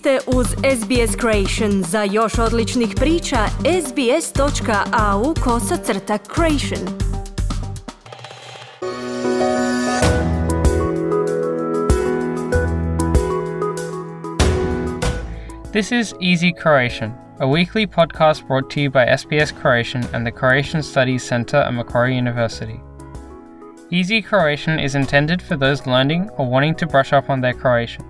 ste uz SBS Creation. Za još odličnih priča, sbs.au kosacrta creation. This is Easy Croatian, a weekly podcast brought to you by SBS Croatian and the Croatian Studies Centre at Macquarie University. Easy Croatian is intended for those learning or wanting to brush up on their Croatian.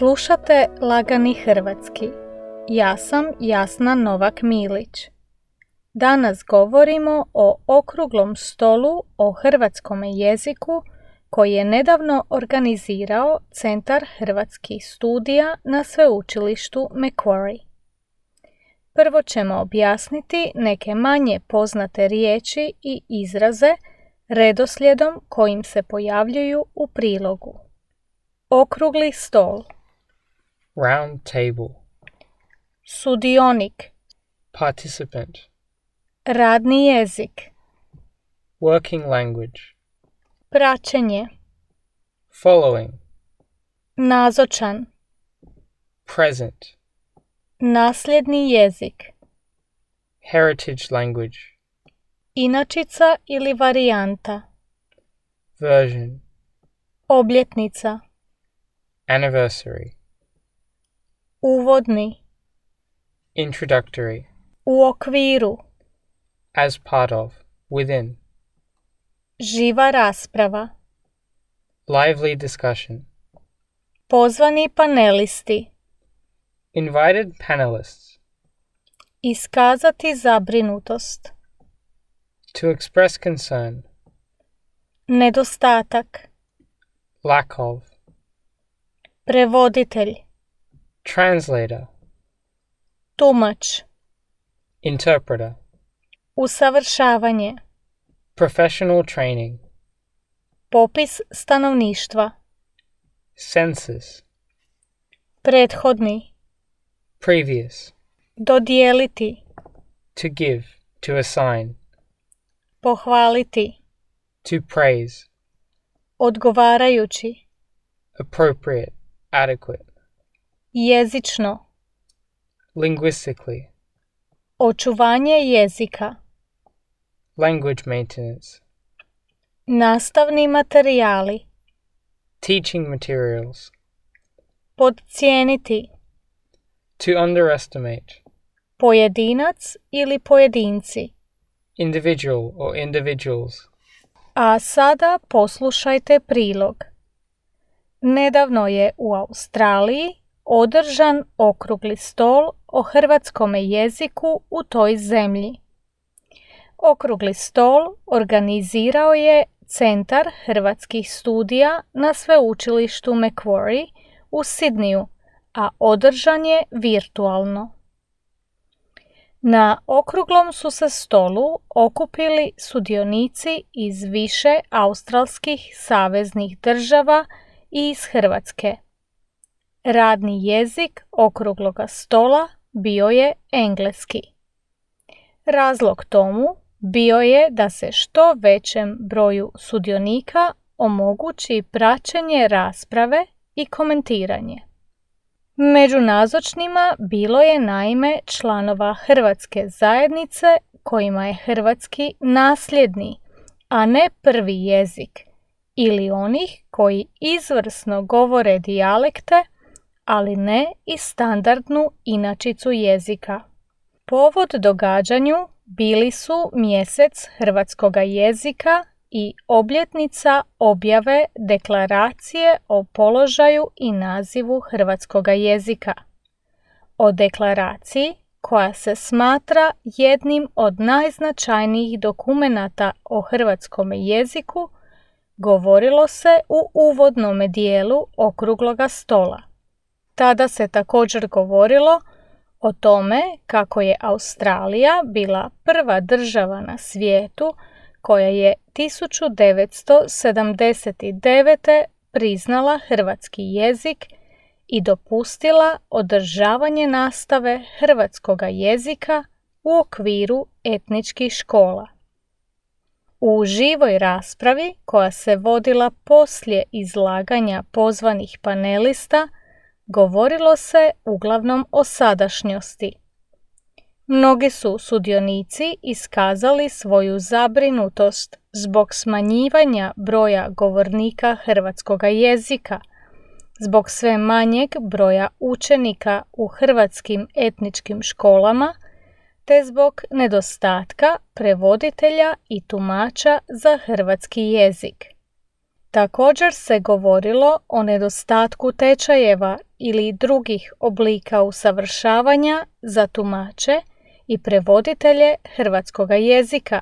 Slušate Lagani Hrvatski. Ja sam Jasna Novak Milić. Danas govorimo o okruglom stolu o hrvatskom jeziku koji je nedavno organizirao Centar hrvatskih studija na sveučilištu Macquarie. Prvo ćemo objasniti neke manje poznate riječi i izraze redoslijedom kojim se pojavljuju u prilogu. Okrugli stol Round table. Sudionik Participant. Radni jezik Working language. Praćenje Following. Nazočan Present. Nasljedni jezik Heritage language. Inačica ili varijanta Version. Obljetnica Anniversary. Uvodni Introductory. U okviru As part of. Within. Živa rasprava Lively discussion. Pozvani panelisti Invited panelists. Iskazati zabrinutost To express concern. Nedostatak Lack of. Prevoditelj Translator. Tumač Interpreter. Usavršavanje Professional training. Popis stanovništva Census. Prethodni Previous. Dodijeliti To give. To assign. Pohvaliti To praise. Odgovarajući Appropriate. Adequate. Jezično Linguistically. Očuvanje jezika Language maintenance. Nastavni materijali Teaching materials. Podcijeniti To underestimate. Pojedinac ili pojedinci Individual or individuals. A sada poslušajte prilog. Nedavno je u Australiji održan okrugli stol o hrvatskom jeziku u toj zemlji. Okrugli stol organizirao je Centar hrvatskih studija na sveučilištu Macquarie u Sidniju, a održan je virtualno. Na okruglom su se stolu okupili sudionici iz više australskih saveznih država i iz Hrvatske. Radni jezik okrugloga stola bio je engleski. Razlog tomu bio je da se što većem broju sudionika omogući praćenje rasprave i komentiranje. Među nazočnima bilo je naime članova Hrvatske zajednice kojima je hrvatski nasljedni, a ne prvi jezik, ili onih koji izvrsno govore dijalekte, ali ne i standardnu inačicu jezika. Povod događanju bili su mjesec hrvatskoga jezika i obljetnica objave deklaracije o položaju i nazivu hrvatskoga jezika. O deklaraciji koja se smatra jednim od najznačajnijih dokumenata o hrvatskom jeziku govorilo se u uvodnom dijelu okrugloga stola. Tada se također govorilo o tome kako je Australija bila prva država na svijetu koja je 1979. priznala hrvatski jezik i dopustila održavanje nastave hrvatskoga jezika u okviru etničkih škola. U živoj raspravi koja se vodila poslije izlaganja pozvanih panelista govorilo se uglavnom o sadašnjosti. Mnogi su sudionici iskazali svoju zabrinutost zbog smanjivanja broja govornika hrvatskoga jezika, zbog sve manjeg broja učenika u hrvatskim etničkim školama – te zbog nedostatka prevoditelja i tumača za hrvatski jezik. Također se govorilo o nedostatku tečajeva ili drugih oblika usavršavanja za tumače i prevoditelje hrvatskoga jezika,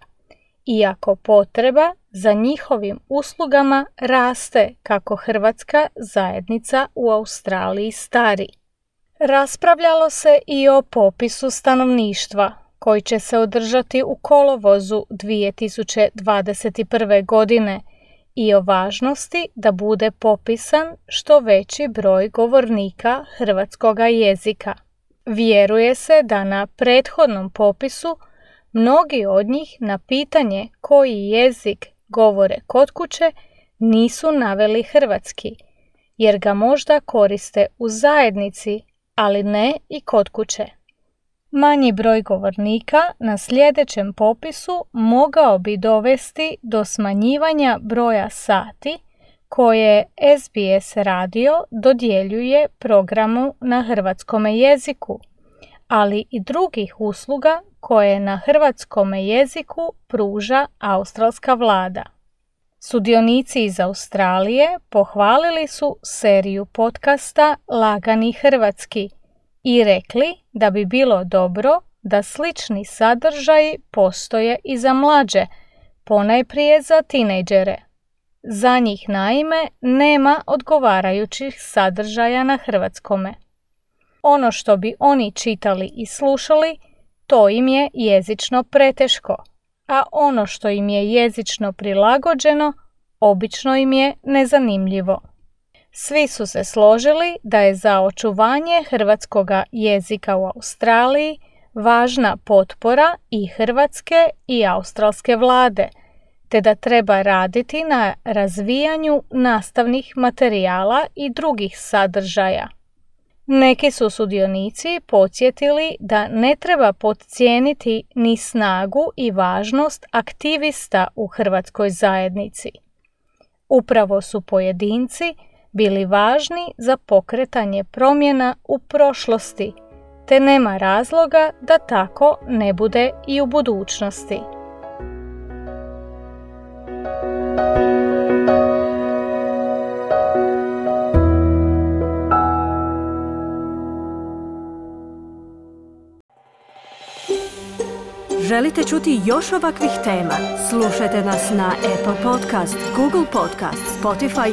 iako potreba za njihovim uslugama raste kako hrvatska zajednica u Australiji stari. Raspravljalo se i o popisu stanovništva koji će se održati u kolovozu 2021. godine i o važnosti da bude popisan što veći broj govornika hrvatskoga jezika. Vjeruje se da na prethodnom popisu mnogi od njih na pitanje koji jezik govore kod kuće nisu naveli hrvatski, jer ga možda koriste u zajednici ali ne i kod kuće. Manji broj govornika na sljedećem popisu mogao bi dovesti do smanjivanja broja sati koje SBS radio dodjeljuje programu na hrvatskom jeziku, ali i drugih usluga koje na hrvatskom jeziku pruža australska vlada. Sudionici iz Australije pohvalili su seriju podcasta Lagani Hrvatski i rekli da bi bilo dobro da slični sadržaji postoje i za mlađe, ponajprije za tinejdžere. Za njih naime nema odgovarajućih sadržaja na hrvatskome. Ono što bi oni čitali i slušali, to im je jezično preteško – a ono što im je jezično prilagođeno obično im je nezanimljivo. Svi su se složili da je za očuvanje hrvatskoga jezika u Australiji važna potpora i hrvatske i australske vlade, te da treba raditi na razvijanju nastavnih materijala i drugih sadržaja neki su sudionici podsjetili da ne treba podcijeniti ni snagu i važnost aktivista u hrvatskoj zajednici. Upravo su pojedinci bili važni za pokretanje promjena u prošlosti, te nema razloga da tako ne bude i u budućnosti. Želite čuti još ovakvih tema? Slušajte nas na Apple Podcast, Google Podcast, Spotify